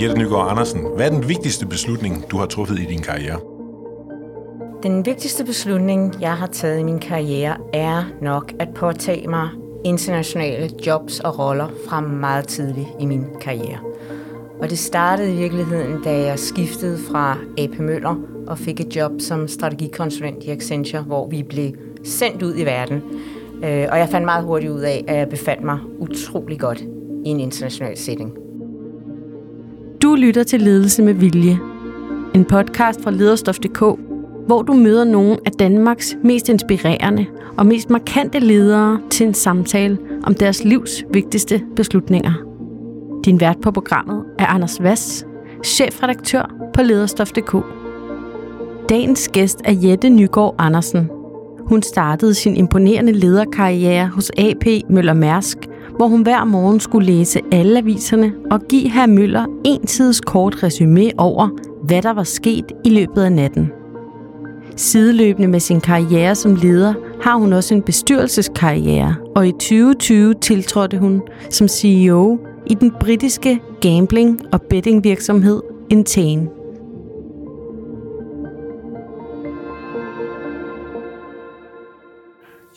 Jette Nygaard Andersen, hvad er den vigtigste beslutning, du har truffet i din karriere? Den vigtigste beslutning, jeg har taget i min karriere, er nok at påtage mig internationale jobs og roller fra meget tidligt i min karriere. Og det startede i virkeligheden, da jeg skiftede fra AP Møller og fik et job som strategikonsulent i Accenture, hvor vi blev sendt ud i verden. Øh, og jeg fandt meget hurtigt ud af, at jeg befandt mig utrolig godt i en international setting. Du lytter til Ledelse med Vilje. En podcast fra lederstof.dk, hvor du møder nogle af Danmarks mest inspirerende og mest markante ledere til en samtale om deres livs vigtigste beslutninger. Din vært på programmet er Anders Vass, chefredaktør på lederstof.dk. Dagens gæst er Jette Nygaard Andersen. Hun startede sin imponerende lederkarriere hos AP Møller Mærsk, hvor hun hver morgen skulle læse alle aviserne og give herr Møller en tids kort resume over, hvad der var sket i løbet af natten. Sideløbende med sin karriere som leder har hun også en bestyrelseskarriere, og i 2020 tiltrådte hun som CEO i den britiske gambling- og bettingvirksomhed Entain.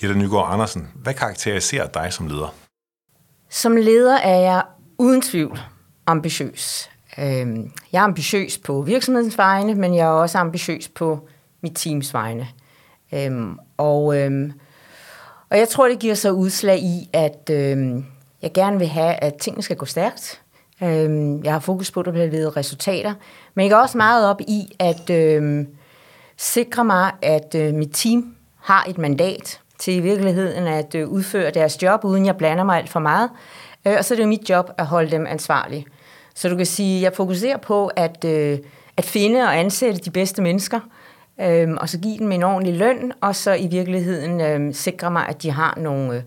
Jette Nygaard Andersen, hvad karakteriserer dig som leder? Som leder er jeg uden tvivl ambitiøs. Øhm, jeg er ambitiøs på virksomhedens vegne, men jeg er også ambitiøs på mit teams vegne. Øhm, og, øhm, og jeg tror, det giver sig udslag i, at jeg gerne vil have, at tingene skal gå stærkt. jeg har fokus på, at der bliver ledet resultater. Men jeg går også meget op i at sikre mig, at øh, mit team har et mandat til i virkeligheden at øh, udføre deres job, uden jeg blander mig alt for meget. Øh, og så er det jo mit job at holde dem ansvarlige. Så du kan sige, at jeg fokuserer på at, øh, at finde og ansætte de bedste mennesker, og så give dem en ordentlig løn, og så i virkeligheden sikre mig, at de har nogle,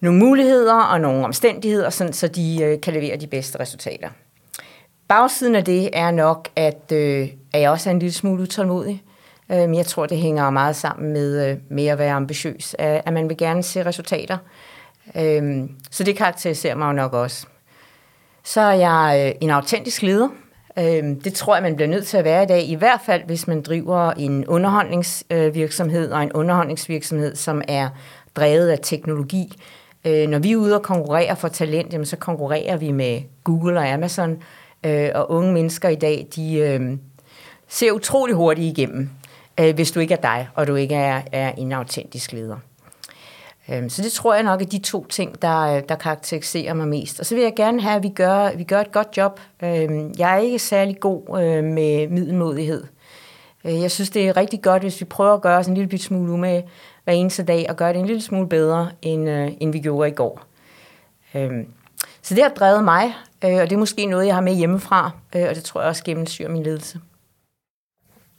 nogle muligheder og nogle omstændigheder, sådan, så de kan levere de bedste resultater. Bagsiden af det er nok, at, at jeg også er en lille smule utålmodig. Øhm, jeg tror, det hænger meget sammen med, øh, med at være ambitiøs, at man vil gerne se resultater. Øhm, så det karakteriserer mig jo nok også. Så er jeg øh, en autentisk leder. Øhm, det tror jeg, man bliver nødt til at være i dag, i hvert fald hvis man driver en underholdningsvirksomhed øh, og en underholdningsvirksomhed, som er drevet af teknologi. Øh, når vi er ude og konkurrere for talent, så konkurrerer vi med Google og Amazon, øh, og unge mennesker i dag, de øh, ser utrolig hurtigt igennem øh, hvis du ikke er dig, og du ikke er, er en autentisk leder. Øh, så det tror jeg nok er de to ting, der, der karakteriserer mig mest. Og så vil jeg gerne have, at vi gør, vi gør et godt job. Øh, jeg er ikke særlig god øh, med middelmodighed. Øh, jeg synes, det er rigtig godt, hvis vi prøver at gøre os en lille smule umage hver eneste dag, og gøre det en lille smule bedre, end, øh, end vi gjorde i går. Øh, så det har drevet mig, øh, og det er måske noget, jeg har med hjemmefra, øh, og det tror jeg også gennemsyrer min ledelse.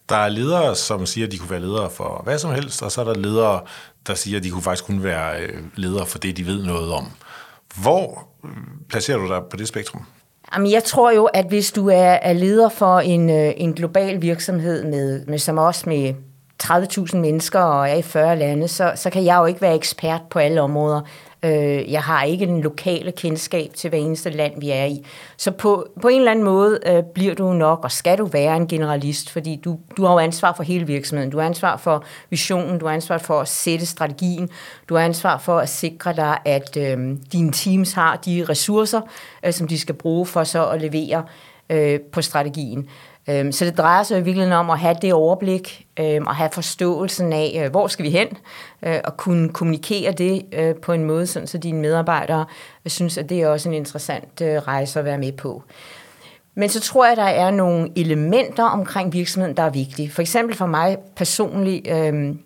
Der er ledere, som siger, at de kunne være ledere for hvad som helst, og så er der ledere, der siger, at de kunne faktisk kun være øh, ledere for det, de ved noget om. Hvor øh, placerer du dig på det spektrum? Jamen, jeg tror jo, at hvis du er, leder for en, øh, en global virksomhed, med, med som også med 30.000 mennesker og er i 40 lande, så, så kan jeg jo ikke være ekspert på alle områder. Øh, jeg har ikke den lokale kendskab til hver eneste land, vi er i. Så på, på en eller anden måde øh, bliver du nok, og skal du være en generalist, fordi du, du har jo ansvar for hele virksomheden. Du har ansvar for visionen, du har ansvar for at sætte strategien, du har ansvar for at sikre dig, at øh, dine teams har de ressourcer, øh, som de skal bruge for så at levere øh, på strategien. Øhm, så det drejer sig i virkeligheden om at have det overblik øhm, og have forståelsen af, øh, hvor skal vi hen, øh, og kunne kommunikere det øh, på en måde, sådan, så dine medarbejdere øh, synes, at det er også en interessant øh, rejse at være med på. Men så tror jeg, der er nogle elementer omkring virksomheden, der er vigtige. For eksempel for mig personligt øhm,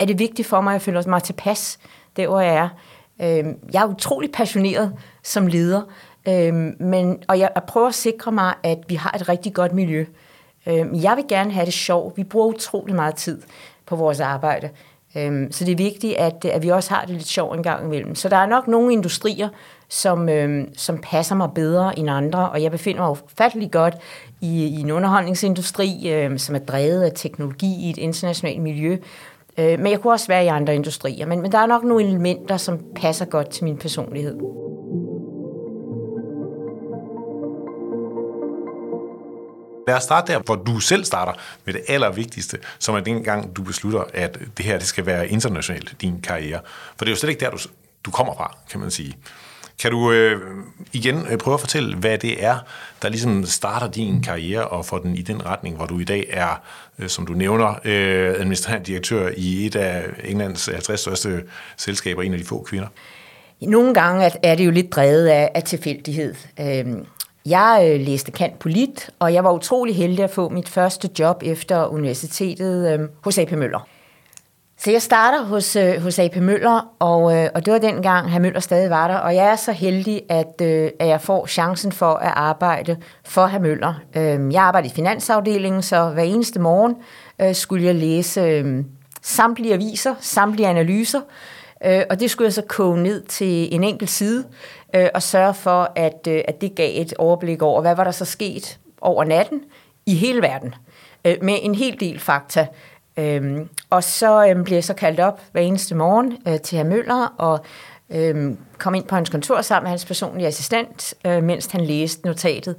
er det vigtigt for mig at føle mig tilpas, der hvor jeg er. Øhm, jeg er utrolig passioneret som leder, Øhm, men, og jeg, prøver at sikre mig, at vi har et rigtig godt miljø. Øhm, jeg vil gerne have det sjovt. Vi bruger utrolig meget tid på vores arbejde. Øhm, så det er vigtigt, at, at vi også har det lidt sjovt en gang imellem. Så der er nok nogle industrier, som, øhm, som passer mig bedre end andre, og jeg befinder mig ufattelig godt i, i en underholdningsindustri, øhm, som er drevet af teknologi i et internationalt miljø. Øh, men jeg kunne også være i andre industrier. Men, men der er nok nogle elementer, som passer godt til min personlighed. Lad os starte der, hvor du selv starter med det allervigtigste, som er den gang, du beslutter, at det her det skal være internationalt, din karriere. For det er jo slet ikke der, du, du kommer fra, kan man sige. Kan du øh, igen øh, prøve at fortælle, hvad det er, der ligesom starter din karriere og får den i den retning, hvor du i dag er, øh, som du nævner, øh, administrerende direktør i et af Englands 50 største selskaber, en af de få kvinder? Nogle gange er det jo lidt drevet af, af tilfældighed. Øhm, jeg øh, læste kant polit, og jeg var utrolig heldig at få mit første job efter universitetet øh, hos AP Møller. Så jeg starter hos, øh, hos AP Møller, og, øh, og det var dengang, at Møller stadig var der. Og jeg er så heldig, at, øh, at jeg får chancen for at arbejde for Herr Møller. Øh, jeg arbejder i finansafdelingen, så hver eneste morgen øh, skulle jeg læse øh, samtlige aviser, samtlige analyser, øh, og det skulle jeg så koge ned til en enkelt side, øh, og sørge for, at, øh, at det gav et overblik over, hvad var der så sket over natten i hele verden, øh, med en hel del fakta. Øhm, og så øhm, bliver jeg så kaldt op hver eneste morgen øh, til herr Møller, og øhm, kom ind på hans kontor sammen med hans personlige assistent, øh, mens han læste notatet.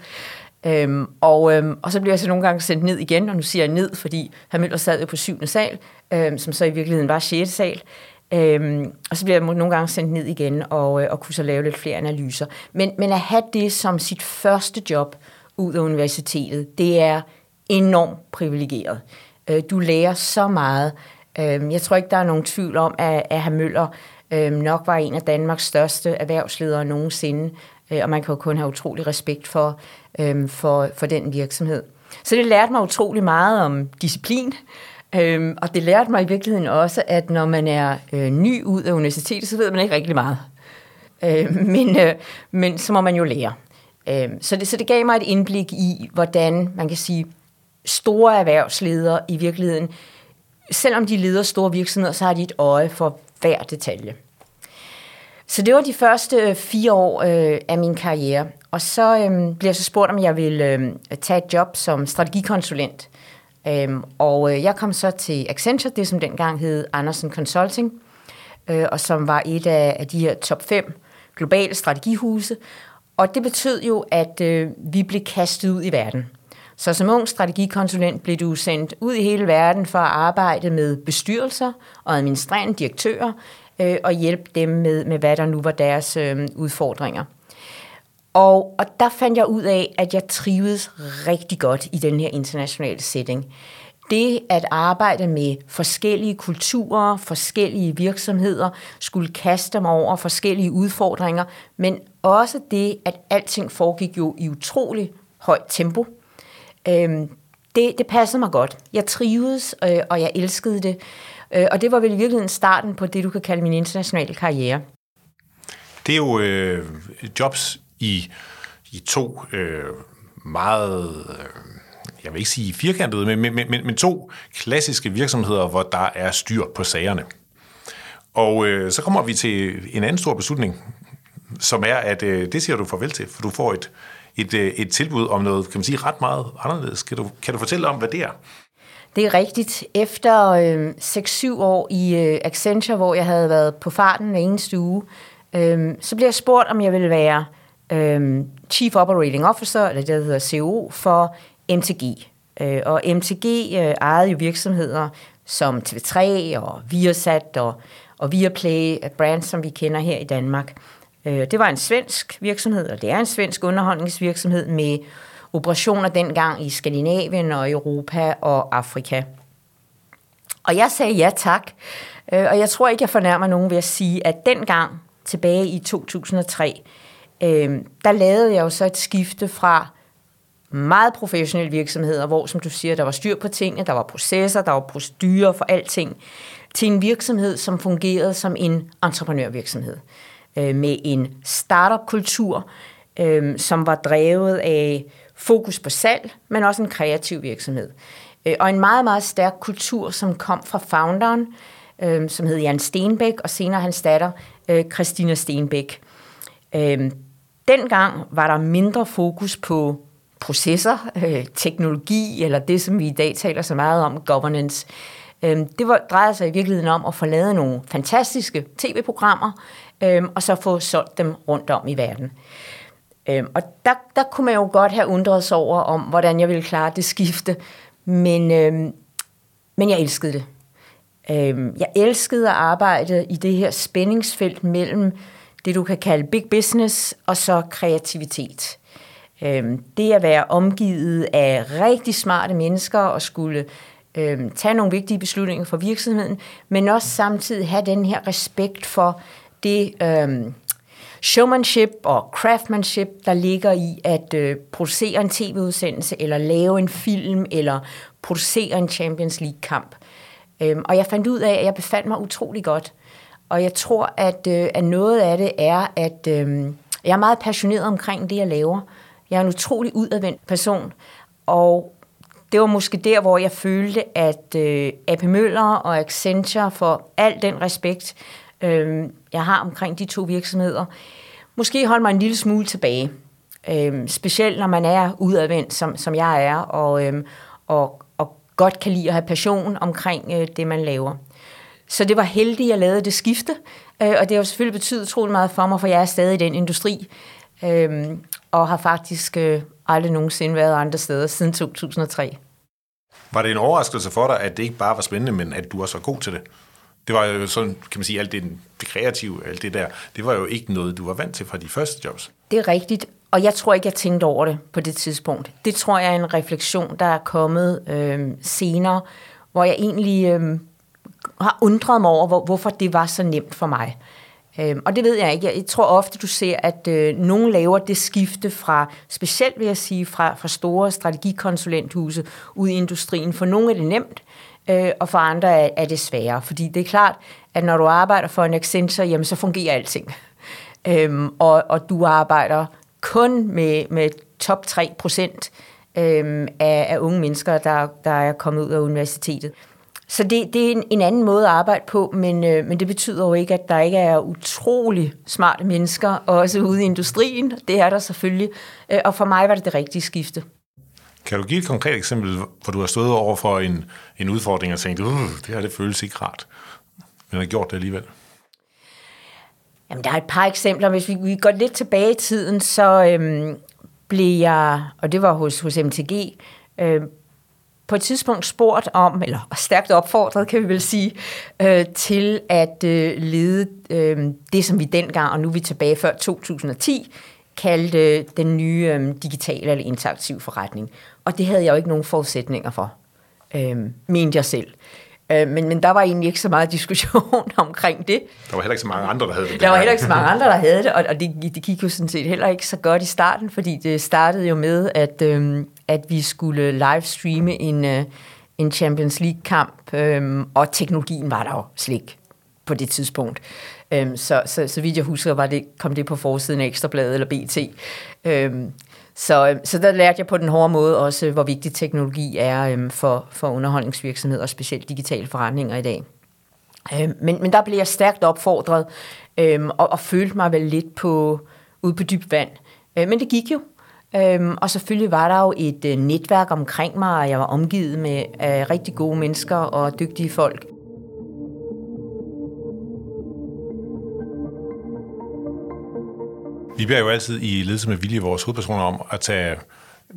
Øhm, og, øhm, og så bliver jeg så nogle gange sendt ned igen, og nu siger jeg ned, fordi herr Møller sad jo på syvende sal, øhm, som så i virkeligheden var sjette sal. Øhm, og så bliver jeg nogle gange sendt ned igen og, øh, og kunne så lave lidt flere analyser. Men, men at have det som sit første job ud af universitetet, det er enormt privilegeret. Øh, du lærer så meget. Øh, jeg tror ikke, der er nogen tvivl om, at, at herr Møller øh, nok var en af Danmarks største erhvervsledere nogensinde, øh, og man kan jo kun have utrolig respekt for, øh, for, for den virksomhed. Så det lærte mig utrolig meget om disciplin, Øhm, og det lærte mig i virkeligheden også, at når man er øh, ny ud af universitetet, så ved man ikke rigtig meget. Øh, men, øh, men så må man jo lære. Øh, så, det, så det gav mig et indblik i, hvordan man kan sige, store erhvervsledere i virkeligheden, selvom de leder store virksomheder, så har de et øje for hver detalje. Så det var de første øh, fire år øh, af min karriere. Og så øh, blev jeg så spurgt, om jeg ville øh, tage et job som strategikonsulent. Øhm, og øh, jeg kom så til Accenture, det som dengang hed Andersen Consulting, øh, og som var et af, af de her top 5 globale strategihuse. Og det betød jo, at øh, vi blev kastet ud i verden. Så som ung strategikonsulent blev du sendt ud i hele verden for at arbejde med bestyrelser og administrerende direktører øh, og hjælpe dem med, med, hvad der nu var deres øh, udfordringer. Og, og der fandt jeg ud af, at jeg trivedes rigtig godt i den her internationale setting. Det at arbejde med forskellige kulturer, forskellige virksomheder, skulle kaste mig over forskellige udfordringer, men også det, at alting foregik jo i utrolig højt tempo. Øhm, det, det passede mig godt. Jeg trivedes, øh, og jeg elskede det. Øh, og det var vel i virkeligheden starten på det, du kan kalde min internationale karriere. Det er jo øh, jobs i, i to øh, meget, øh, jeg vil ikke sige firkantede, men, men, men, men to klassiske virksomheder, hvor der er styr på sagerne. Og øh, så kommer vi til en anden stor beslutning, som er, at øh, det siger du farvel til, for du får et, et, øh, et tilbud om noget, kan man sige, ret meget anderledes. Kan du, kan du fortælle om, hvad det er? Det er rigtigt. Efter øh, 6-7 år i øh, Accenture, hvor jeg havde været på farten hver eneste uge, øh, så blev jeg spurgt, om jeg ville være øh, Chief Operating Officer, eller det der hedder CO, for MTG. Øh, og MTG øh, ejede jo virksomheder som TV3 og Viasat og, og Viaplay, brand, som vi kender her i Danmark. Øh, det var en svensk virksomhed, og det er en svensk underholdningsvirksomhed med operationer dengang i Skandinavien og Europa og Afrika. Og jeg sagde ja tak, øh, og jeg tror ikke, jeg fornærmer nogen ved at sige, at dengang tilbage i 2003, øh, der lavede jeg jo så et skifte fra meget professionelle virksomheder, hvor, som du siger, der var styr på tingene, der var processer, der var procedurer for alting, til en virksomhed, som fungerede som en entreprenørvirksomhed øh, med en startup-kultur, øh, som var drevet af fokus på salg, men også en kreativ virksomhed. Øh, og en meget, meget stærk kultur, som kom fra founderen, øh, som hed Jan Stenbæk, og senere hans datter, øh, Christina Stenbæk. Øh, dengang var der mindre fokus på processer, øh, teknologi, eller det, som vi i dag taler så meget om, governance. Øh, det var, drejede sig i virkeligheden om at få lavet nogle fantastiske tv-programmer, øh, og så få solgt dem rundt om i verden. Øh, og der, der kunne man jo godt have undret sig over, om hvordan jeg ville klare det skifte. Men, øh, men jeg elskede det. Øh, jeg elskede at arbejde i det her spændingsfelt mellem det, du kan kalde big business, og så kreativitet. Øhm, det at være omgivet af rigtig smarte mennesker og skulle øhm, tage nogle vigtige beslutninger for virksomheden, men også samtidig have den her respekt for det øhm, showmanship og craftsmanship, der ligger i at øh, producere en tv-udsendelse, eller lave en film, eller producere en Champions League-kamp. Øhm, og jeg fandt ud af, at jeg befandt mig utrolig godt. Og jeg tror, at, øh, at noget af det er, at øh, jeg er meget passioneret omkring det, jeg laver. Jeg er en utrolig udadvendt person, og det var måske der, hvor jeg følte, at øh, AP Møller og Accenture for al den respekt, øh, jeg har omkring de to virksomheder, måske holdt mig en lille smule tilbage. Øh, specielt når man er udadvendt, som, som jeg er, og, øh, og, og godt kan lide at have passion omkring øh, det, man laver. Så det var heldigt, at jeg lavede det skifte, øh, og det har selvfølgelig betydet utrolig meget for mig, for jeg er stadig i den industri, øh, og har faktisk øh, aldrig nogensinde været andre steder siden 2003. Var det en overraskelse for dig, at det ikke bare var spændende, men at du også var god til det? Det var jo sådan, kan man sige, alt det, det kreative, alt det der, det var jo ikke noget, du var vant til fra de første jobs. Det er rigtigt, og jeg tror ikke, jeg tænkte over det på det tidspunkt. Det tror jeg er en refleksion, der er kommet øh, senere, hvor jeg egentlig øh, har undret mig over, hvor, hvorfor det var så nemt for mig. Øhm, og det ved jeg ikke. Jeg tror ofte, du ser, at øh, nogen laver det skifte fra, specielt vil jeg sige, fra, fra store strategikonsulenthuse ud i industrien. For nogle er det nemt, øh, og for andre er, er det sværere. Fordi det er klart, at når du arbejder for en Accenture, jamen så fungerer alting. Øhm, og, og du arbejder kun med, med top 3 procent øhm, af, af unge mennesker, der, der er kommet ud af universitetet. Så det, det er en, en anden måde at arbejde på, men, øh, men det betyder jo ikke, at der ikke er utrolig smarte mennesker, også ude i industrien. Det er der selvfølgelig. Øh, og for mig var det det rigtige skifte. Kan du give et konkret eksempel, hvor du har stået over for en, en udfordring og tænkt, uh, det her det føles ikke rart, men har gjort det alligevel? Jamen, der er et par eksempler. Hvis vi, vi går lidt tilbage i tiden, så øhm, blev jeg, og det var hos, hos MTG, øh, på et tidspunkt spurgt om, eller stærkt opfordret, kan vi vel sige, øh, til at øh, lede øh, det, som vi dengang, og nu er vi tilbage før 2010, kaldte den nye øh, digitale eller interaktive forretning. Og det havde jeg jo ikke nogen forudsætninger for, øh, mente jeg selv. Øh, men, men der var egentlig ikke så meget diskussion omkring det. Der var heller ikke så mange andre, der havde det. Der var heller ikke så mange andre, der havde det, og, og det, det gik jo sådan set heller ikke så godt i starten, fordi det startede jo med, at, øh, at vi skulle livestreame en, øh, en Champions League-kamp, øh, og teknologien var der jo slik på det tidspunkt. Øhm, så, så, så vidt jeg husker, var det, kom det på forsiden af Ekstrabladet eller BT. Øhm, så, øhm, så der lærte jeg på den hårde måde også, øh, hvor vigtig teknologi er øhm, for, for underholdningsvirksomheder, og specielt digitale forretninger i dag. Øhm, men, men der blev jeg stærkt opfordret, øhm, og, og følte mig vel lidt på, ude på dybt vand. Øh, men det gik jo. Øhm, og selvfølgelig var der jo et øh, netværk omkring mig, og jeg var omgivet med øh, rigtig gode mennesker og dygtige folk. Vi beder jo altid i ledelse med vilje vores hovedpersoner om at tage,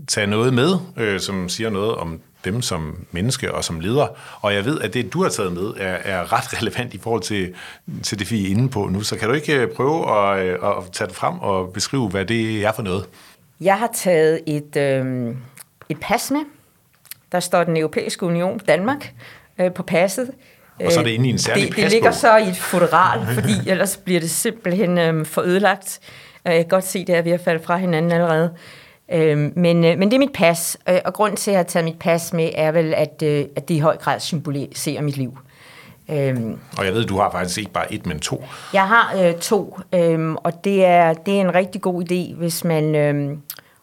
tage noget med, øh, som siger noget om dem som menneske og som leder. Og jeg ved, at det, du har taget med, er, er ret relevant i forhold til, til det, vi er inde på nu. Så kan du ikke øh, prøve at, øh, at tage det frem og beskrive, hvad det er for noget? Jeg har taget et, øh, et pas med. Der står den europæiske union Danmark øh, på passet. Og så er det inde i en særlig det, det ligger så i et fodral, fordi ellers bliver det simpelthen øh, for ødelagt. Jeg kan godt se, det er ved at falde fra hinanden allerede. Øh, men, øh, men det er mit pas, øh, og grund til, at jeg har taget mit pas med, er vel, at, øh, at det i høj grad symboliserer mit liv. Øhm, og jeg ved, du har faktisk ikke bare et, men to. Jeg har øh, to, øh, og det er, det er en rigtig god idé, hvis man øh,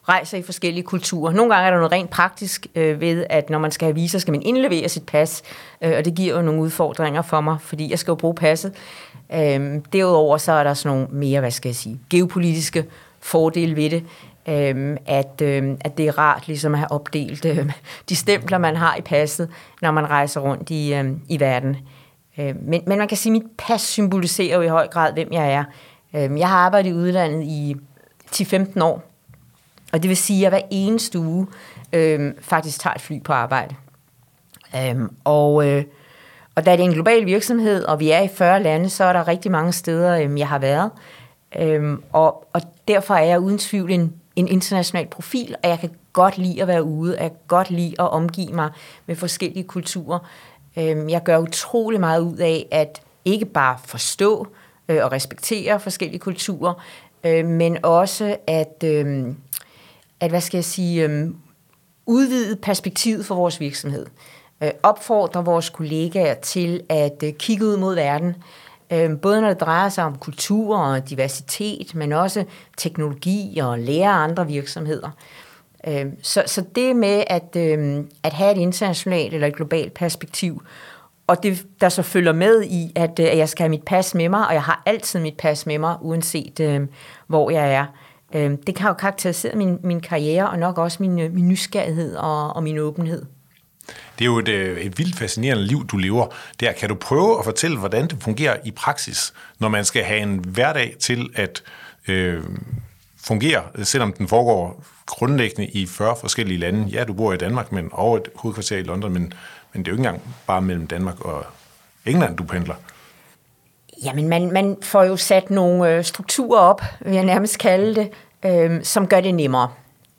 rejser i forskellige kulturer. Nogle gange er der noget rent praktisk øh, ved, at når man skal have viser, skal man indlevere sit pas, øh, og det giver jo nogle udfordringer for mig, fordi jeg skal jo bruge passet. Øhm, derudover så er der sådan nogle mere, hvad skal jeg sige, geopolitiske fordele ved det, øhm, at, øhm, at det er rart ligesom at have opdelt øhm, de stempler, man har i passet, når man rejser rundt i, øhm, i verden. Øh, men, men man kan sige, at mit pas symboliserer jo i høj grad, hvem jeg er. Øh, jeg har arbejdet i udlandet i 10-15 år, og det vil sige, at jeg hver eneste uge øh, faktisk tager et fly på arbejde. Øh, og, øh, og da det er en global virksomhed, og vi er i 40 lande, så er der rigtig mange steder, øh, jeg har været. Øhm, og, og derfor er jeg uden tvivl en, en international profil, og jeg kan godt lide at være ude, jeg kan godt lide at omgive mig med forskellige kulturer. Øhm, jeg gør utrolig meget ud af at ikke bare forstå øh, og respektere forskellige kulturer, øh, men også at, øhm, at hvad skal jeg sige, øhm, udvide perspektivet for vores virksomhed. Øh, opfordre vores kollegaer til at kigge ud mod verden, både når det drejer sig om kultur og diversitet, men også teknologi og lære andre virksomheder. Øhm, så, så det med at, øhm, at have et internationalt eller et globalt perspektiv, og det, der så følger med i, at, øh, at jeg skal have mit pas med mig, og jeg har altid mit pas med mig, uanset øh, hvor jeg er. Øh, det kan jo karakterisere min, min karriere, og nok også min, øh, min nysgerrighed og, og min åbenhed. Det er jo et, øh, et vildt fascinerende liv, du lever. Der kan du prøve at fortælle, hvordan det fungerer i praksis, når man skal have en hverdag til at øh, fungerer, selvom den foregår grundlæggende i 40 forskellige lande. Ja, du bor i Danmark, men over et hovedkvarter i London, men, men det er jo ikke engang bare mellem Danmark og England, du pendler. Jamen, man, man får jo sat nogle øh, strukturer op, vil jeg nærmest kalde det, øh, som gør det nemmere.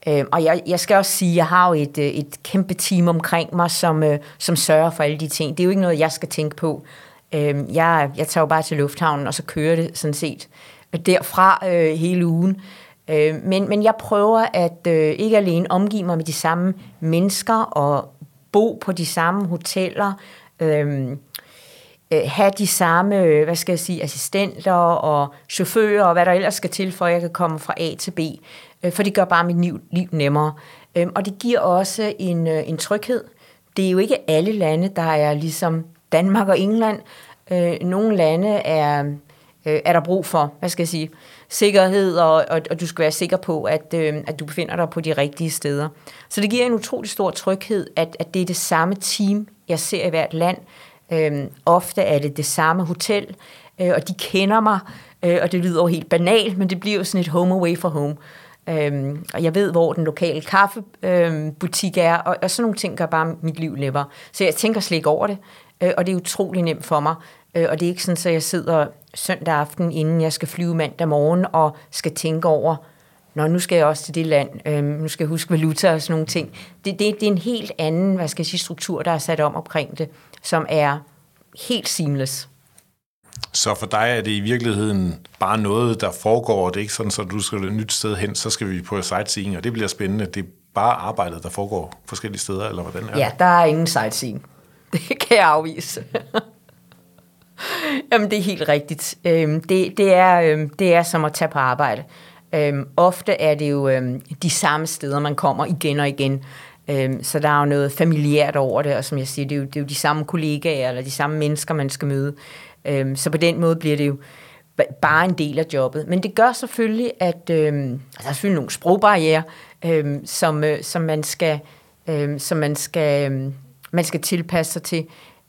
Øh, og jeg, jeg skal også sige, at jeg har jo et, øh, et kæmpe team omkring mig, som, øh, som sørger for alle de ting. Det er jo ikke noget, jeg skal tænke på. Øh, jeg, jeg tager jo bare til lufthavnen, og så kører det sådan set øh, derfra øh, hele ugen. Øh, men, men jeg prøver at øh, ikke alene omgive mig med de samme mennesker og bo på de samme hoteller, øh, øh have de samme, øh, hvad skal jeg sige, assistenter og chauffører og hvad der ellers skal til, for at jeg kan komme fra A til B. Øh, for det gør bare mit liv, liv nemmere. Øh, og det giver også en, øh, en tryghed. Det er jo ikke alle lande, der er ligesom Danmark og England. Øh, nogle lande er, øh, er der brug for, hvad skal jeg sige, sikkerhed, og, og, og du skal være sikker på, at, øh, at du befinder dig på de rigtige steder. Så det giver en utrolig stor tryghed, at, at det er det samme team, jeg ser i hvert land. Øh, ofte er det det samme hotel, øh, og de kender mig, øh, og det lyder jo helt banalt, men det bliver jo sådan et home away from home. Øhm, og jeg ved, hvor den lokale kaffebutik øhm, er, og, og sådan nogle ting gør bare mit liv lever. Så jeg tænker slet ikke over det, øh, og det er utrolig nemt for mig. Øh, og det er ikke sådan, at jeg sidder søndag aften, inden jeg skal flyve mandag morgen, og skal tænke over, Nå, nu skal jeg også til det land, øhm, nu skal jeg huske valuta og sådan nogle ting. Det, det, det er en helt anden, hvad skal jeg sige, struktur, der er sat om omkring det, som er helt seamless. Så for dig er det i virkeligheden bare noget, der foregår, det er ikke sådan, så du skal et nyt sted hen, så skal vi på sightseeing, og det bliver spændende. Det er bare arbejdet, der foregår forskellige steder, eller hvordan er det? Ja, der er ingen sightseeing. Det kan jeg afvise. Jamen, det er helt rigtigt. Øhm, det, det, er, øhm, det er som at tage på arbejde. Øhm, ofte er det jo øhm, de samme steder, man kommer igen og igen. Øhm, så der er jo noget familiært over det, og som jeg siger, det er jo, det er jo de samme kollegaer, eller de samme mennesker, man skal møde. Øhm, så på den måde bliver det jo bare en del af jobbet. Men det gør selvfølgelig, at øhm, altså, der er selvfølgelig nogle sprogbarriere, øhm, som, øh, som man skal, øhm, som man skal, øhm, man skal tilpasse sig til.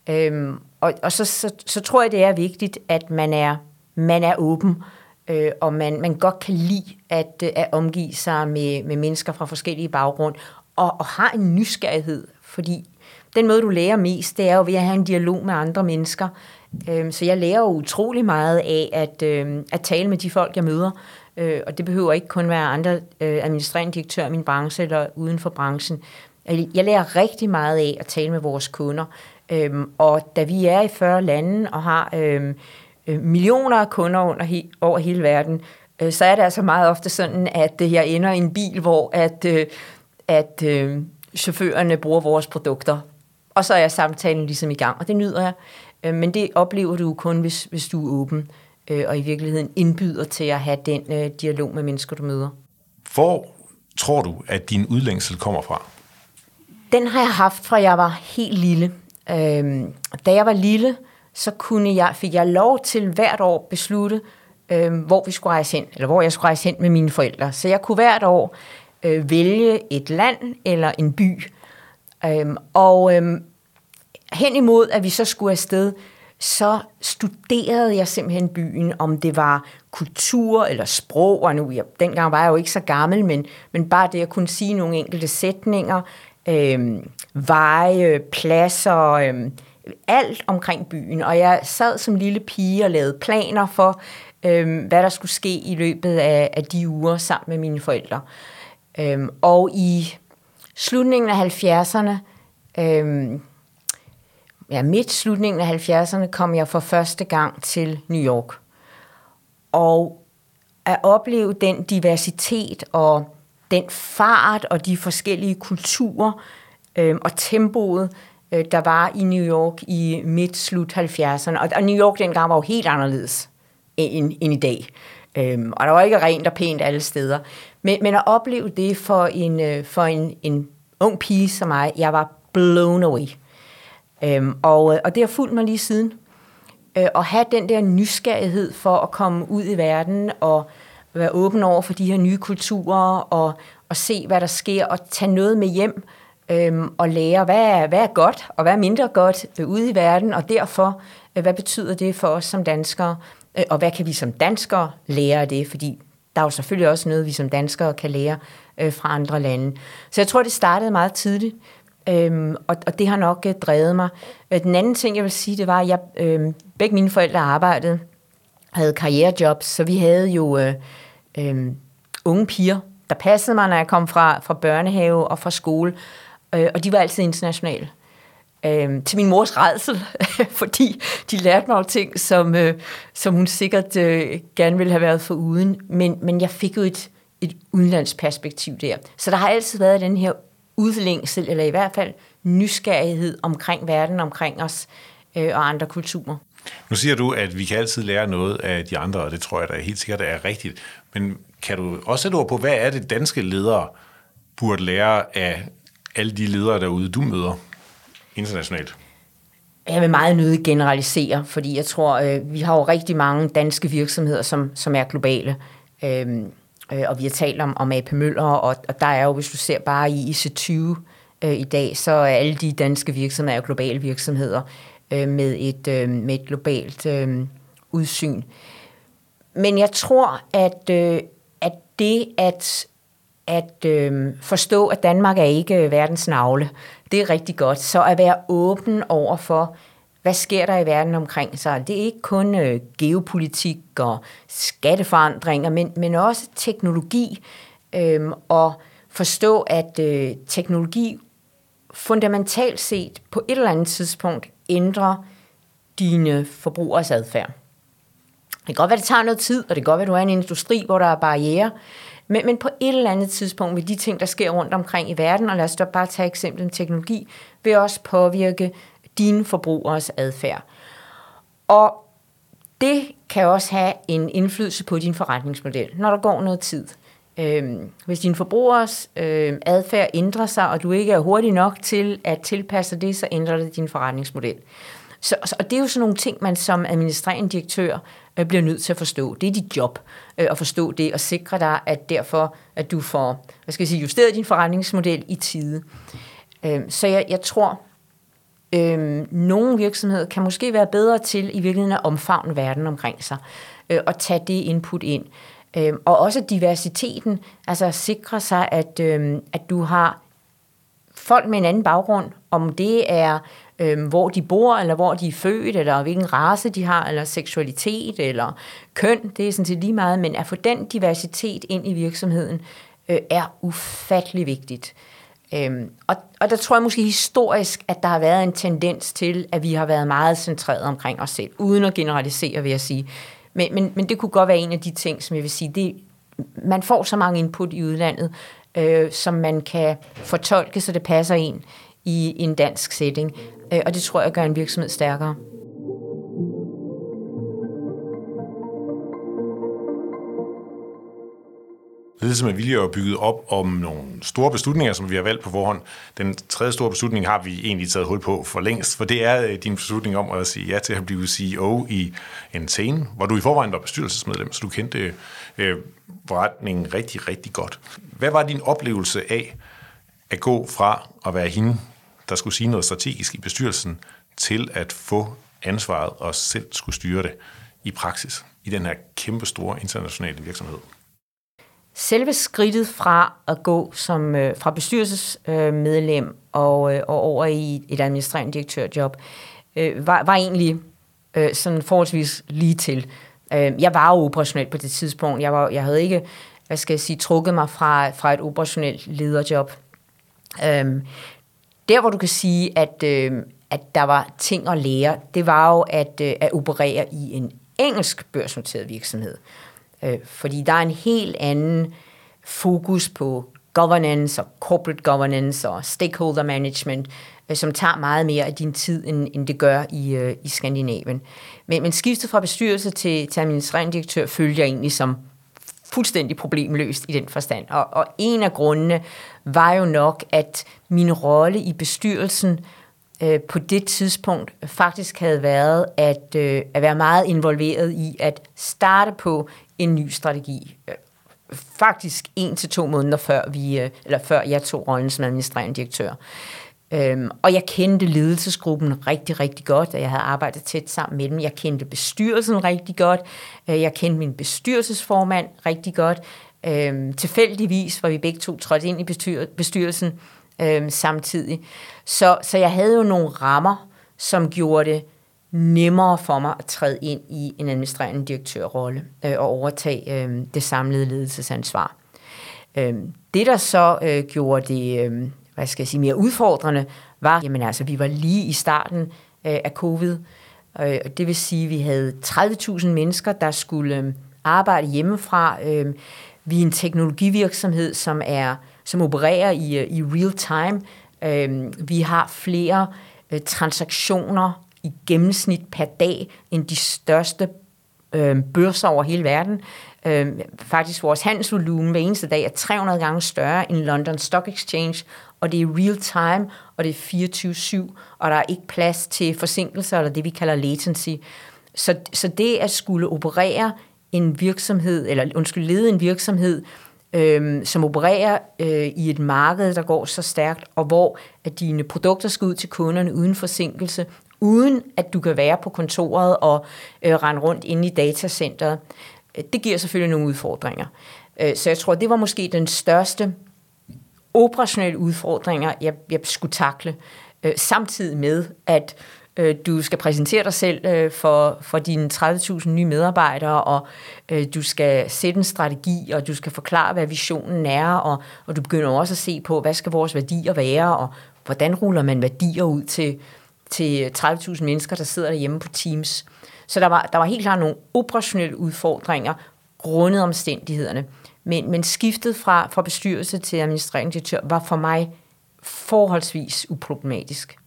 Øhm, og og så, så, så tror jeg, det er vigtigt, at man er, man er åben, øh, og man, man godt kan lide at, øh, at omgive sig med, med mennesker fra forskellige baggrund, og, og har en nysgerrighed, fordi den måde, du lærer mest, det er jo ved at have en dialog med andre mennesker, Øh, så jeg lærer jo utrolig meget af at, øh, at tale med de folk, jeg møder. Øh, og det behøver ikke kun være andre øh, administrerende direktør i min branche eller uden for branchen. Jeg lærer rigtig meget af at tale med vores kunder. Øhm, og da vi er i 40 lande og har øh, millioner af kunder under over hele verden, så er det altså meget ofte sådan, at jeg ender i en bil, hvor at, at chaufførerne bruger vores produkter. Og så er samtalen ligesom i gang, og det nyder jeg. Øh, men det oplever du kun, hvis, hvis du er åben øh, og i virkeligheden indbyder til at have den øh, dialog med mennesker, du møder. Hvor tror du, at din udlængsel kommer fra? Den har jeg haft fra jeg var helt lille. Øhm, da jeg var lille, så kunne jeg, fik jeg lov til hvert år beslutte, øhm, hvor vi skulle rejse hen, eller hvor jeg skulle rejse hen med mine forældre. Så jeg kunne hvert år øh, vælge et land eller en by. Øhm, og øhm, hen imod, at vi så skulle afsted, så studerede jeg simpelthen byen, om det var kultur eller sprog, og nu, jeg, dengang var jeg jo ikke så gammel, men, men bare det at kunne sige nogle enkelte sætninger, øh, veje, pladser, øh, alt omkring byen. Og jeg sad som lille pige og lavede planer for, øh, hvad der skulle ske i løbet af, af de uger sammen med mine forældre. Øh, og i slutningen af 70'erne, øh, ja, midt slutningen af 70'erne, kom jeg for første gang til New York. Og at opleve den diversitet og den fart og de forskellige kulturer øh, og tempoet, øh, der var i New York i midt-slut 70'erne. Og, og New York dengang var jo helt anderledes end, end i dag. Øhm, og der var ikke rent og pænt alle steder. Men, men at opleve det for en, øh, for en, en ung pige som mig, jeg var blown away. Øhm, og, øh, og det har fulgt mig lige siden. Øh, at have den der nysgerrighed for at komme ud i verden og være åben over for de her nye kulturer og, og se, hvad der sker og tage noget med hjem øhm, og lære, hvad er, hvad er godt og hvad er mindre godt ude i verden, og derfor, øh, hvad betyder det for os som danskere, øh, og hvad kan vi som danskere lære af det, fordi der er jo selvfølgelig også noget, vi som danskere kan lære øh, fra andre lande. Så jeg tror, det startede meget tidligt, øhm, og, og det har nok øh, drevet mig. Øh, den anden ting, jeg vil sige, det var, at jeg, øh, begge mine forældre arbejdede, havde karrierejobs, så vi havde jo øh, øh, unge piger, der passede mig, når jeg kom fra, fra børnehave og fra skole, øh, og de var altid internationale. Øh, til min mors redsel, fordi de lærte mig ting, som, øh, som hun sikkert øh, gerne ville have været for uden, men, men jeg fik jo et, et udenlandsperspektiv der. Så der har altid været den her udlængsel, eller i hvert fald nysgerrighed omkring verden, omkring os øh, og andre kulturer. Nu siger du, at vi kan altid lære noget af de andre, og det tror jeg da helt sikkert er rigtigt. Men kan du også sætte ord på, hvad er det danske ledere burde lære af alle de ledere derude, du møder internationalt? Jeg vil meget nødig generalisere, fordi jeg tror, øh, vi har jo rigtig mange danske virksomheder, som, som er globale. Øhm, øh, og vi har talt om, om AP Møller, og, og der er jo, hvis du ser bare i IC20 øh, i dag, så er alle de danske virksomheder globale virksomheder øh, med, et, øh, med et globalt øh, udsyn. Men jeg tror, at, øh, at det at at øh, forstå, at Danmark er ikke øh, verdens navle. Det er rigtig godt. Så at være åben over for, hvad sker der i verden omkring sig. Det er ikke kun øh, geopolitik og skatteforandringer, men, men også teknologi. Øh, og forstå, at øh, teknologi fundamentalt set på et eller andet tidspunkt ændrer dine forbrugers adfærd. Det kan godt være, det tager noget tid, og det kan godt være, at du er en industri, hvor der er barriere, men, men på et eller andet tidspunkt vil de ting, der sker rundt omkring i verden, og lad os da bare tage eksemplet teknologi, vil også påvirke dine forbrugeres adfærd. Og det kan også have en indflydelse på din forretningsmodel, når der går noget tid. Øhm, hvis din forbrugers øh, adfærd ændrer sig, og du ikke er hurtig nok til at tilpasse det, så ændrer det din forretningsmodel. Så, og det er jo sådan nogle ting, man som administrerende direktør øh, bliver nødt til at forstå. Det er dit job øh, at forstå det og sikre dig, at derfor, at du får hvad skal jeg sige, justeret din forretningsmodel i tide. Øh, så jeg, jeg tror, øh, nogle virksomheder kan måske være bedre til i virkeligheden at omfavne verden omkring sig øh, og tage det input ind. Øh, og også diversiteten, altså sikre sig, at, øh, at du har folk med en anden baggrund, om det er øh, hvor de bor, eller hvor de er født, eller hvilken race de har, eller seksualitet, eller køn, det er sådan set lige meget, men at få den diversitet ind i virksomheden, øh, er ufattelig vigtigt. Øhm, og, og der tror jeg måske historisk, at der har været en tendens til, at vi har været meget centreret omkring os selv, uden at generalisere, vil jeg sige. Men, men, men det kunne godt være en af de ting, som jeg vil sige, det, man får så mange input i udlandet, øh, som man kan fortolke, så det passer ind i en dansk setting. Øh, og det tror jeg gør en virksomhed stærkere. Ledelse med vilje er bygget op om nogle store beslutninger, som vi har valgt på forhånd. Den tredje store beslutning har vi egentlig taget hul på for længst, for det er øh, din beslutning om at sige ja til at blive CEO i en scene, hvor du i forvejen var bestyrelsesmedlem, så du kendte øh, forretningen rigtig, rigtig godt. Hvad var din oplevelse af at gå fra at være hende, der skulle sige noget strategisk i bestyrelsen, til at få ansvaret og selv skulle styre det i praksis i den her kæmpe store internationale virksomhed? Selve skridtet fra at gå som øh, fra bestyrelsesmedlem øh, og, øh, og over i et administrerende direktørjob, øh, var, var egentlig øh, sådan forholdsvis lige til. Øh, jeg var jo operationel på det tidspunkt. Jeg, var, jeg havde ikke, hvad skal jeg sige, trukket mig fra, fra et operationelt lederjob. Øh, der, hvor du kan sige, at, øh, at der var ting at lære, det var jo at, øh, at operere i en engelsk børsnoteret virksomhed. Øh, fordi der er en helt anden fokus på governance og corporate governance og stakeholder management, øh, som tager meget mere af din tid, end, end det gør i, øh, i Skandinavien. Men, men skiftet fra bestyrelse til, til administrerende direktør følger jeg egentlig som fuldstændig problemløst i den forstand. Og, og en af grundene var jo nok, at min rolle i bestyrelsen øh, på det tidspunkt faktisk havde været at, øh, at være meget involveret i at starte på en ny strategi. Øh, faktisk en til to måneder før, vi, øh, eller før jeg tog rollen som administrerende direktør. Øhm, og jeg kendte ledelsesgruppen rigtig, rigtig godt, og jeg havde arbejdet tæt sammen med dem. Jeg kendte bestyrelsen rigtig godt. Øh, jeg kendte min bestyrelsesformand rigtig godt. Øhm, tilfældigvis var vi begge to trådt ind i bestyr- bestyrelsen øhm, samtidig. Så, så jeg havde jo nogle rammer, som gjorde det nemmere for mig at træde ind i en administrerende direktørrolle øh, og overtage øh, det samlede ledelsesansvar. Øh, det, der så øh, gjorde det øh, hvad skal jeg sige, mere udfordrende, var, jamen altså, vi var lige i starten øh, af covid. Øh, det vil sige, at vi havde 30.000 mennesker, der skulle øh, arbejde hjemmefra. Øh, vi er en teknologivirksomhed, som er som opererer i, øh, i real time. Øh, vi har flere øh, transaktioner i gennemsnit per dag end de største øh, børser over hele verden. Øh, faktisk vores handelsvolumen hver eneste dag er 300 gange større end London Stock Exchange, og det er real time, og det er 24-7, og der er ikke plads til forsinkelser, eller det vi kalder latency. Så, så det at skulle operere en virksomhed, eller undskyld, lede en virksomhed, øh, som opererer øh, i et marked, der går så stærkt, og hvor at dine produkter skal ud til kunderne uden forsinkelse, uden at du kan være på kontoret og øh, rende rundt inde i datacenteret. Øh, det giver selvfølgelig nogle udfordringer. Øh, så jeg tror, det var måske den største operationelle udfordringer, jeg, jeg skulle takle, øh, samtidig med, at du skal præsentere dig selv for, for dine 30.000 nye medarbejdere, og du skal sætte en strategi, og du skal forklare, hvad visionen er, og, og du begynder også at se på, hvad skal vores værdier være, og hvordan ruller man værdier ud til, til 30.000 mennesker, der sidder derhjemme på Teams. Så der var, der var helt klart nogle operationelle udfordringer, grundet omstændighederne. Men, men skiftet fra, fra bestyrelse til administrerende direktør var for mig forholdsvis uproblematisk.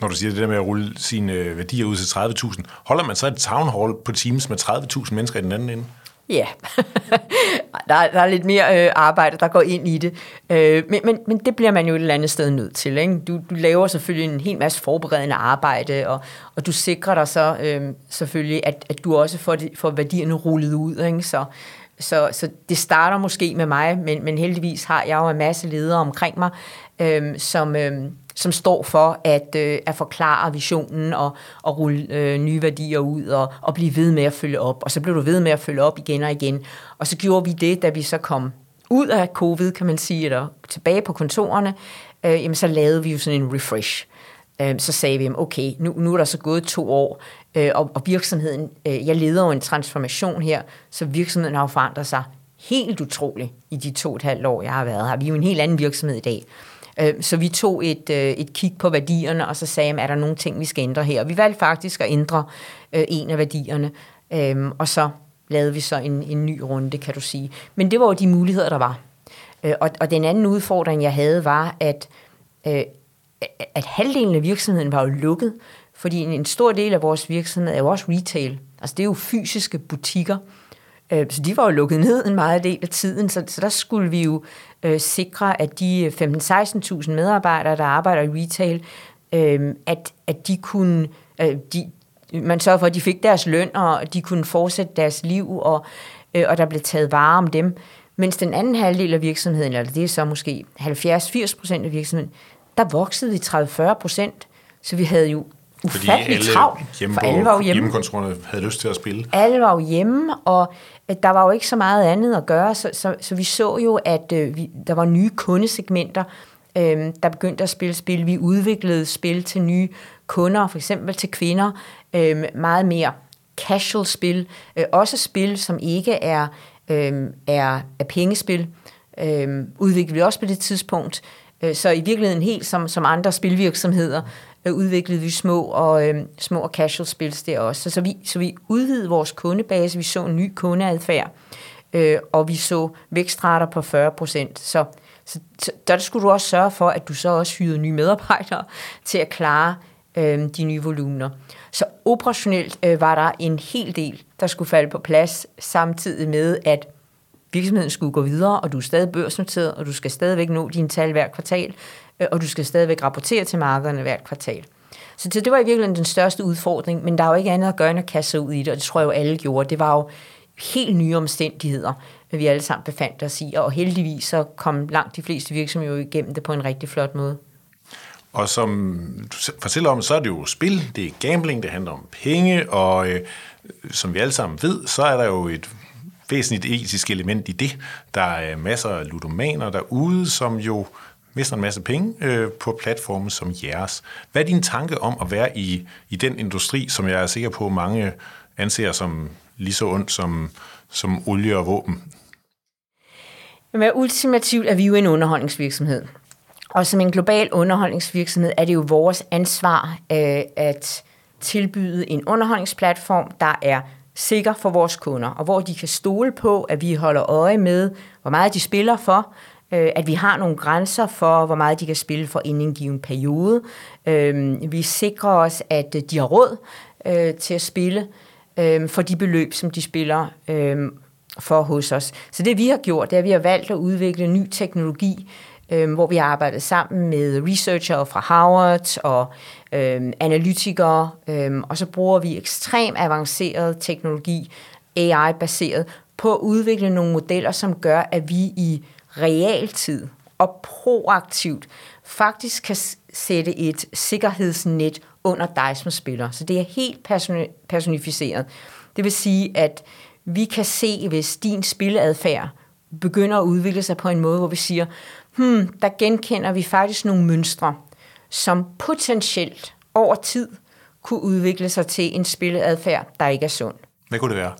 Når du siger det der med at rulle sine øh, værdier ud til 30.000, holder man så et town hall på Teams med 30.000 mennesker i den anden ende? Ja, der, er, der er lidt mere øh, arbejde, der går ind i det. Øh, men, men, men det bliver man jo et eller andet sted nødt til. Ikke? Du, du laver selvfølgelig en hel masse forberedende arbejde, og, og du sikrer dig så øh, selvfølgelig, at, at du også får, de, får værdierne rullet ud. Ikke? Så, så, så det starter måske med mig, men, men heldigvis har jeg jo en masse ledere omkring mig, øh, som... Øh, som står for at, øh, at forklare visionen og, og rulle øh, nye værdier ud og, og blive ved med at følge op. Og så blev du ved med at følge op igen og igen. Og så gjorde vi det, da vi så kom ud af covid, kan man sige, eller tilbage på kontorerne, øh, jamen så lavede vi jo sådan en refresh. Øh, så sagde vi, okay, nu, nu er der så gået to år, øh, og, og virksomheden, øh, jeg leder jo en transformation her, så virksomheden har jo forandret sig helt utroligt i de to og et halvt år, jeg har været her. Vi er jo en helt anden virksomhed i dag. Øh, så vi tog et, øh, et kig på værdierne, og så sagde, er der nogle ting, vi skal ændre her? Og vi valgte faktisk at ændre øh, en af værdierne, øh, og så lavede vi så en, en ny runde, kan du sige. Men det var jo de muligheder, der var. Øh, og, og den anden udfordring, jeg havde, var, at, øh, at halvdelen af virksomheden var jo lukket, fordi en stor del af vores virksomhed er jo også retail. Altså det er jo fysiske butikker. Så de var jo lukket ned en meget del af tiden, så, så der skulle vi jo øh, sikre, at de øh, 15-16.000 medarbejdere, der arbejder i retail, øh, at, at de kunne, øh, de, man sørger for, at de fik deres løn, og de kunne fortsætte deres liv, og, øh, og der blev taget vare om dem. Mens den anden halvdel af virksomheden, eller det er så måske 70-80 procent af virksomheden, der voksede vi 30-40 procent. Så vi havde jo ufattelig travlt, hjemme for alle var jo hjemme. hjemmekontorerne havde lyst til at spille. Alle var jo hjemme, og øh, der var jo ikke så meget andet at gøre, så, så, så vi så jo, at øh, vi, der var nye kundesegmenter, øh, der begyndte at spille spil. Vi udviklede spil til nye kunder, for eksempel til kvinder, øh, meget mere casual spil, øh, også spil, som ikke er, øh, er, er pengespil, øh, udviklede vi også på det tidspunkt. Øh, så i virkeligheden helt som, som andre spilvirksomheder øh, udviklede vi små og, øh, små og casual spils der også. Så, så, vi, så vi udvidede vores kundebase, vi så en ny kundeadfærd, øh, og vi så vækstrater på 40 procent. Så, så, så der skulle du også sørge for, at du så også hyrede nye medarbejdere til at klare øh, de nye volumener. Så operationelt øh, var der en hel del, der skulle falde på plads, samtidig med, at virksomheden skulle gå videre, og du er stadig børsnoteret, og du skal stadigvæk nå dine tal hver kvartal, Øh, og du skal stadigvæk rapportere til markederne hvert kvartal. Så det var i virkeligheden den største udfordring, men der er jo ikke andet at gøre end at kaste sig ud i det, og det tror jeg jo alle gjorde. Det var jo helt nye omstændigheder, vi alle sammen befandt os i, og heldigvis så kom langt de fleste virksomheder igennem det på en rigtig flot måde. Og som du fortæller om, så er det jo spil, det er gambling, det handler om penge, og øh, som vi alle sammen ved, så er der jo et væsentligt etisk element i det. Der er masser af ludomaner derude, som jo mister en masse penge øh, på platforme som jeres. Hvad er din tanke om at være i, i den industri, som jeg er sikker på, mange anser som lige så ondt som, som olie og våben? Men ultimativt er vi jo en underholdningsvirksomhed. Og som en global underholdningsvirksomhed er det jo vores ansvar øh, at tilbyde en underholdningsplatform, der er sikker for vores kunder, og hvor de kan stole på, at vi holder øje med, hvor meget de spiller for, øh, at vi har nogle grænser for, hvor meget de kan spille for inden en given periode. Øh, vi sikrer os, at øh, de har råd øh, til at spille øh, for de beløb, som de spiller øh, for hos os. Så det vi har gjort, det er, at vi har valgt at udvikle ny teknologi, øh, hvor vi har arbejdet sammen med researchere fra Harvard og øh, analytikere, øh, og så bruger vi ekstrem avanceret teknologi, AI-baseret, på at udvikle nogle modeller, som gør, at vi i realtid og proaktivt faktisk kan sætte et sikkerhedsnet under dig som spiller. Så det er helt personificeret. Det vil sige, at vi kan se, hvis din spiladfærd begynder at udvikle sig på en måde, hvor vi siger, hmm, der genkender vi faktisk nogle mønstre, som potentielt over tid kunne udvikle sig til en spilleadfærd, der ikke er sund. Hvad kunne det være?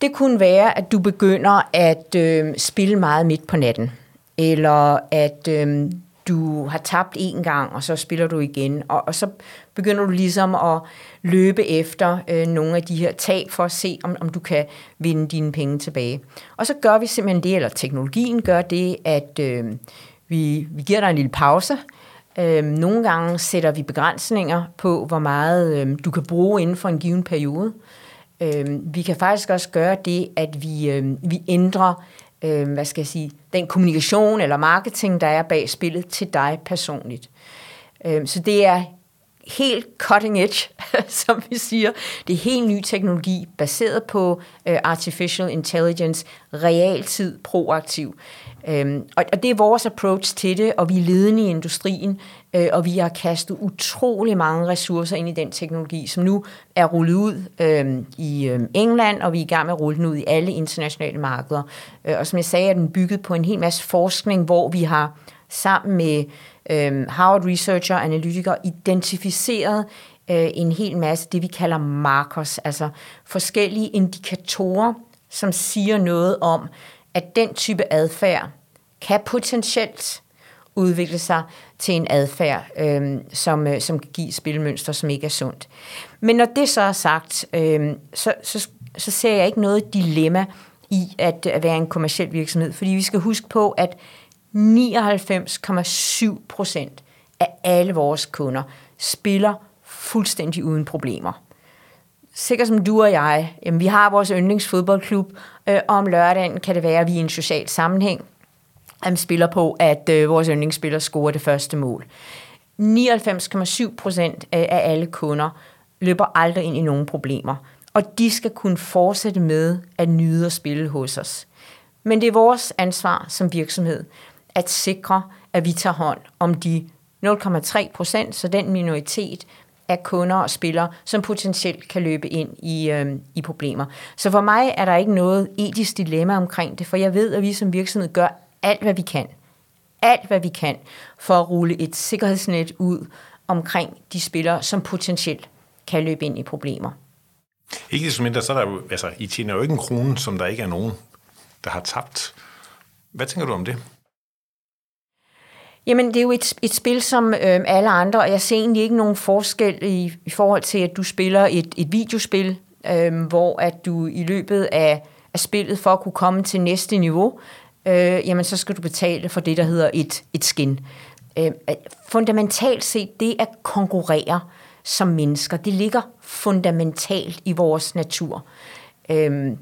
Det kunne være, at du begynder at øh, spille meget midt på natten, eller at øh, du har tabt en gang, og så spiller du igen, og, og så begynder du ligesom at løbe efter øh, nogle af de her tab for at se, om, om du kan vinde dine penge tilbage. Og så gør vi simpelthen det, eller teknologien gør det, at øh, vi, vi giver dig en lille pause. Øh, nogle gange sætter vi begrænsninger på, hvor meget øh, du kan bruge inden for en given periode. Øh, vi kan faktisk også gøre det, at vi, øh, vi ændrer øh, hvad skal jeg sige, den kommunikation eller marketing, der er bag spillet til dig personligt. Øh, så det er helt cutting edge, som vi siger. Det er helt ny teknologi, baseret på øh, artificial intelligence, realtid, proaktiv. Øhm, og, og det er vores approach til det, og vi er ledende i industrien, øh, og vi har kastet utrolig mange ressourcer ind i den teknologi, som nu er rullet ud øh, i øh, England, og vi er i gang med at rulle den ud i alle internationale markeder. Øh, og som jeg sagde, er den bygget på en hel masse forskning, hvor vi har sammen med øh, Øhm, Harvard Researcher og analytikere identificeret øh, en hel masse det, vi kalder markers, altså forskellige indikatorer, som siger noget om, at den type adfærd kan potentielt udvikle sig til en adfærd, øh, som, øh, som kan give spilmønster, som ikke er sundt. Men når det så er sagt, øh, så, så, så ser jeg ikke noget dilemma i at, at være en kommersiel virksomhed, fordi vi skal huske på, at 99,7 procent af alle vores kunder spiller fuldstændig uden problemer. Sikkert som du og jeg, jamen, vi har vores yndlingsfodboldklub, øh, og om lørdagen kan det være, at vi i en social sammenhæng jamen, spiller på, at øh, vores yndlingsspiller scorer det første mål. 99,7 procent øh, af alle kunder løber aldrig ind i nogen problemer, og de skal kunne fortsætte med at nyde at spille hos os. Men det er vores ansvar som virksomhed at sikre, at vi tager hånd om de 0,3 procent, så den minoritet af kunder og spillere, som potentielt kan løbe ind i, øh, i problemer. Så for mig er der ikke noget etisk dilemma omkring det, for jeg ved, at vi som virksomhed gør alt, hvad vi kan. Alt, hvad vi kan for at rulle et sikkerhedsnet ud omkring de spillere, som potentielt kan løbe ind i problemer. Ikke desto mindre, så er der jo, altså, I tjener jo ikke en krone, som der ikke er nogen, der har tabt. Hvad tænker du om det? Jamen, det er jo et, et spil som øh, alle andre, og jeg ser egentlig ikke nogen forskel i, i forhold til, at du spiller et, et videospil, øh, hvor at du i løbet af, af spillet, for at kunne komme til næste niveau, øh, jamen så skal du betale for det, der hedder et, et skin. Øh, fundamentalt set, det at konkurrere som mennesker, det ligger fundamentalt i vores natur. Øh,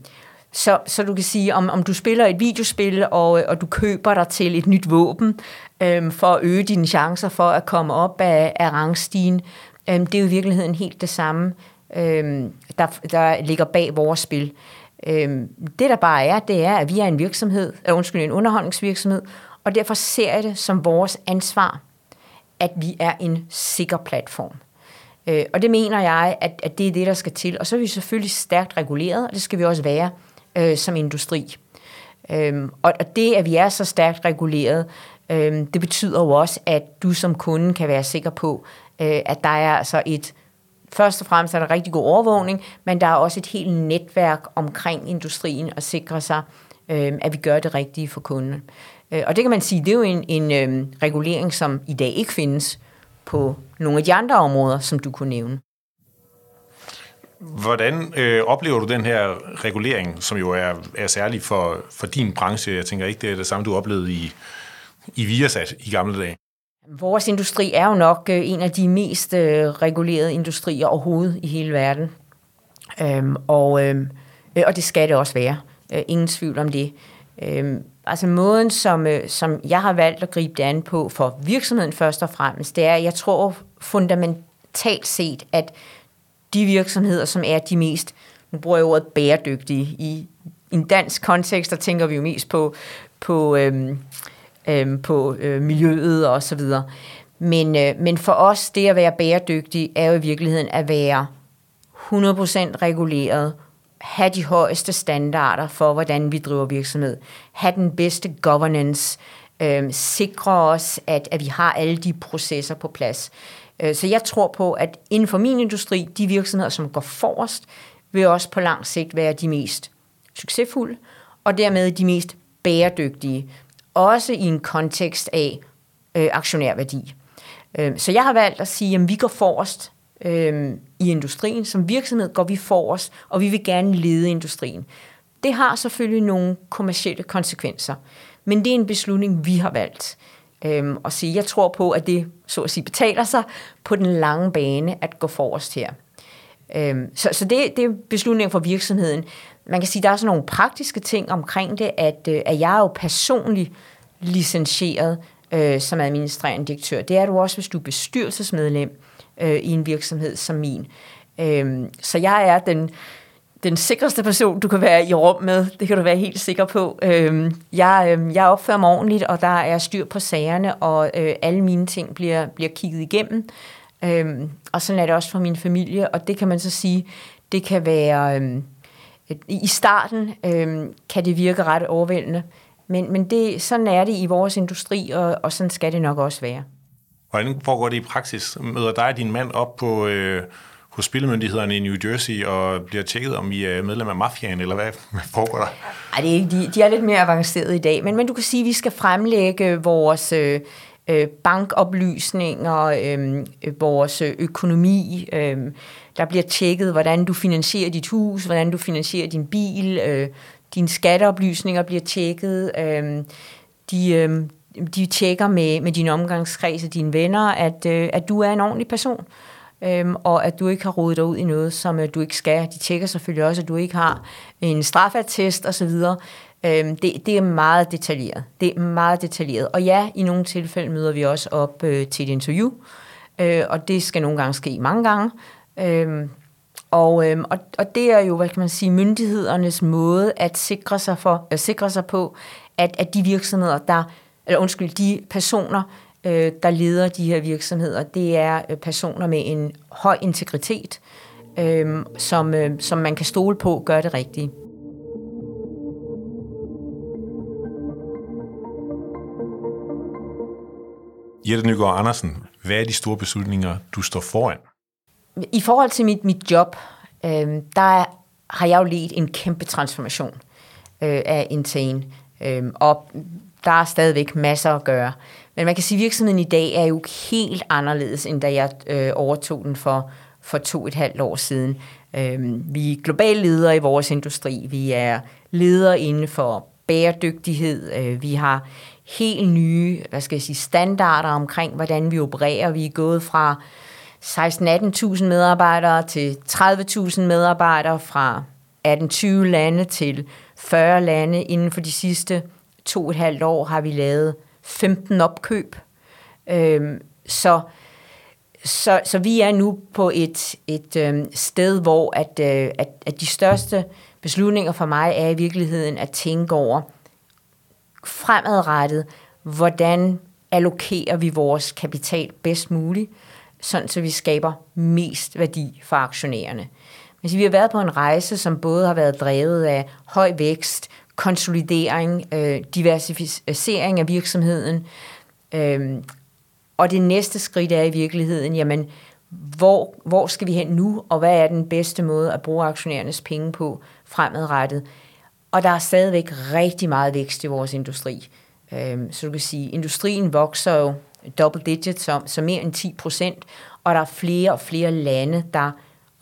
så, så du kan sige, om, om du spiller et videospil, og, øh, og du køber dig til et nyt våben, øhm, for at øge dine chancer for at komme op af, af rangstigen, øhm, det er jo i virkeligheden helt det samme, øhm, der, der ligger bag vores spil. Øhm, det der bare er, det er, at vi er en virksomhed, øh, undskyld, en underholdningsvirksomhed, og derfor ser jeg det som vores ansvar, at vi er en sikker platform. Øh, og det mener jeg, at, at det er det, der skal til. Og så er vi selvfølgelig stærkt reguleret, og det skal vi også være øh, som industri. Øhm, og, og det, at vi er så stærkt reguleret, øh, det betyder jo også, at du som kunde kan være sikker på, øh, at der er altså et, først og fremmest er der rigtig god overvågning, men der er også et helt netværk omkring industrien og sikre sig, øh, at vi gør det rigtige for kunden. Øh, og det kan man sige, det er jo en, en øh, regulering, som i dag ikke findes på nogle af de andre områder, som du kunne nævne. Hvordan øh, oplever du den her regulering, som jo er, er særlig for, for din branche? Jeg tænker ikke, det er det samme, du oplevede i, i Viasat i gamle dage. Vores industri er jo nok øh, en af de mest øh, regulerede industrier overhovedet i hele verden. Øhm, og, øhm, øh, og det skal det også være. Øh, ingen tvivl om det. Øhm, altså måden, som, øh, som jeg har valgt at gribe det an på for virksomheden først og fremmest, det er, jeg tror fundamentalt set, at de virksomheder, som er de mest, nu bruger jeg ordet bæredygtige, i en dansk kontekst, der tænker vi jo mest på, på, øhm, øhm, på øh, miljøet og så videre. Men, øh, men for os, det at være bæredygtig, er jo i virkeligheden at være 100% reguleret, have de højeste standarder for, hvordan vi driver virksomhed, have den bedste governance, øh, sikre os, at, at vi har alle de processer på plads. Øh, så jeg tror på, at inden for min industri, de virksomheder, som går forrest, vil også på lang sigt være de mest succesfulde, og dermed de mest bæredygtige, også i en kontekst af øh, aktionærværdi. Øh, så jeg har valgt at sige, at vi går forrest øh, i industrien. Som virksomhed går vi forrest, og vi vil gerne lede industrien. Det har selvfølgelig nogle kommersielle konsekvenser, men det er en beslutning, vi har valgt. Øhm, og sige, jeg tror på, at det så at sige betaler sig på den lange bane at gå forrest her. Øhm, så så det, det er beslutningen for virksomheden. Man kan sige, der er sådan nogle praktiske ting omkring det, at, øh, at jeg er jo personligt licenseret øh, som administrerende direktør. Det er du også, hvis du er bestyrelsesmedlem øh, i en virksomhed som min. Øh, så jeg er den den sikreste person, du kan være i rum med. Det kan du være helt sikker på. Øhm, jeg, øhm, jeg opfører mig ordentligt, og der er styr på sagerne, og øh, alle mine ting bliver, bliver kigget igennem. Øhm, og sådan er det også for min familie, og det kan man så sige, det kan være... Øhm, I starten øhm, kan det virke ret overvældende, men, men det, sådan er det i vores industri, og, og sådan skal det nok også være. Hvordan foregår det i praksis? Møder dig og din mand op på... Øh hos spillemyndighederne i New Jersey og bliver tjekket, om I er medlem af mafiaen, eller hvad, hvad foregår der? Ej, det er, de, de er lidt mere avanceret i dag, men, men du kan sige, at vi skal fremlægge vores øh, øh bankoplysninger, øhm, øh, vores øh, økonomi, øh, der bliver tjekket, hvordan du finansierer dit hus, hvordan du finansierer din bil, øh, dine skatteoplysninger bliver tjekket, øh, de, øh, de tjekker med, med din omgangskreds og dine venner, at, øh, at du er en ordentlig person øhm, og at du ikke har rodet dig ud i noget, som øh, du ikke skal. De tjekker selvfølgelig også, at du ikke har en straffatest osv. Øhm, det, det er meget detaljeret. Det er meget detaljeret. Og ja, i nogle tilfælde møder vi også op øh, til et interview, øh, og det skal nogle gange ske mange gange. Øhm, og, øhm, og, og det er jo, hvad kan man sige, myndighedernes måde at sikre sig, for, at sikre sig på, at, at de virksomheder, der, eller undskyld, de personer, øh, der leder de her virksomheder. Det er øh, personer med en høj integritet, øh, som, øh, som man kan stole på gør det rigtige. Jette Nygaard Andersen, hvad er de store beslutninger, du står foran? I forhold til mit, mit job, øh, der har jeg jo ledt en kæmpe transformation øh, af Intane. Øh, og der er stadigvæk masser at gøre. Men man kan sige, at virksomheden i dag er jo helt anderledes, end da jeg øh, overtog den for, for to et halvt år siden. Øh, vi er globale ledere i vores industri. Vi er ledere inden for bæredygtighed. Øh, vi har helt nye hvad skal jeg sige, standarder omkring, hvordan vi opererer. Vi er gået fra 16-18.000 medarbejdere til 30.000 medarbejdere, fra 18-20 lande til 40 lande. Inden for de sidste to og et halvt år har vi lavet 15 opkøb. Øh, så, så, så vi er nu på et, et øh, sted, hvor at, øh, at, at de største beslutninger for mig er i virkeligheden at tænke over fremadrettet, hvordan allokerer vi vores kapital bedst muligt, sådan så vi skaber mest værdi for aktionærerne. Men vi har været på en rejse, som både har været drevet af høj vækst, konsolidering, øh, diversificering af virksomheden. Øh, og det næste skridt er i virkeligheden, jamen, hvor, hvor skal vi hen nu, og hvad er den bedste måde at bruge aktionærernes penge på fremadrettet? Og der er stadigvæk rigtig meget vækst i vores industri. Øh, så du kan sige, industrien vokser jo double digits, så, så mere end 10 procent, og der er flere og flere lande, der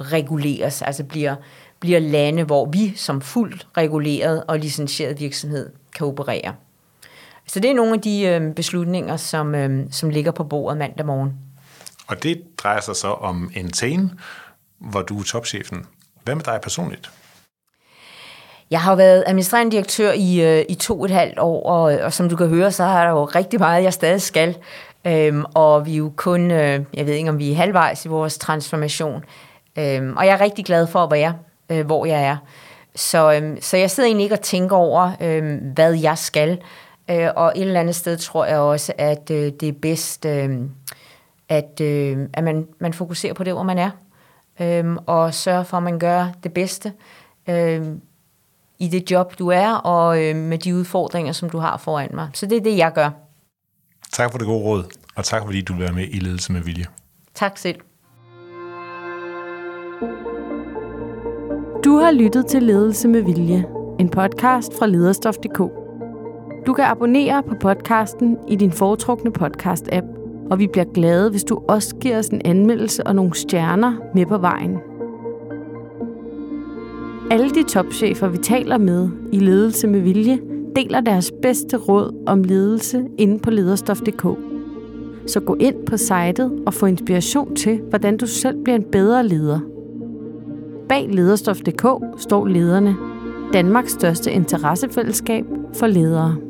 reguleres, altså bliver bliver lande, hvor vi som fuldt reguleret og licenseret virksomhed kan operere. Så det er nogle af de øh, beslutninger, som, øh, som ligger på bordet mandag morgen. Og det drejer sig så om Entain, hvor du er topchefen. Hvad med dig personligt? Jeg har været administrerende direktør i, øh, i to og et halvt år, og, og som du kan høre, så har der jo rigtig meget, jeg stadig skal. Øhm, og vi er jo kun, øh, jeg ved ikke om vi er halvvejs i vores transformation. Øhm, og jeg er rigtig glad for at være øh, hvor jeg er. Så, øh, så jeg sidder egentlig ikke og tænker over, øh, hvad jeg skal. Øh, og et eller andet sted tror jeg også, at øh, det er bedst, øh, at, øh, at man, man fokuserer på det, hvor man er. Øh, og sørger for, at man gør det bedste øh, i det job, du er, og øh, med de udfordringer, som du har foran mig. Så det er det, jeg gør. Tak for det gode råd, og tak fordi du vil være med i Ledelse med Vilje. Tak selv. Du har lyttet til Ledelse med Vilje, en podcast fra lederstof.dk. Du kan abonnere på podcasten i din foretrukne podcast-app, og vi bliver glade, hvis du også giver os en anmeldelse og nogle stjerner med på vejen. Alle de topchefer, vi taler med i Ledelse med Vilje, deler deres bedste råd om ledelse inde på lederstof.dk. Så gå ind på sitet og få inspiration til, hvordan du selv bliver en bedre leder – Bag lederstof.dk står lederne, Danmarks største interessefællesskab for ledere.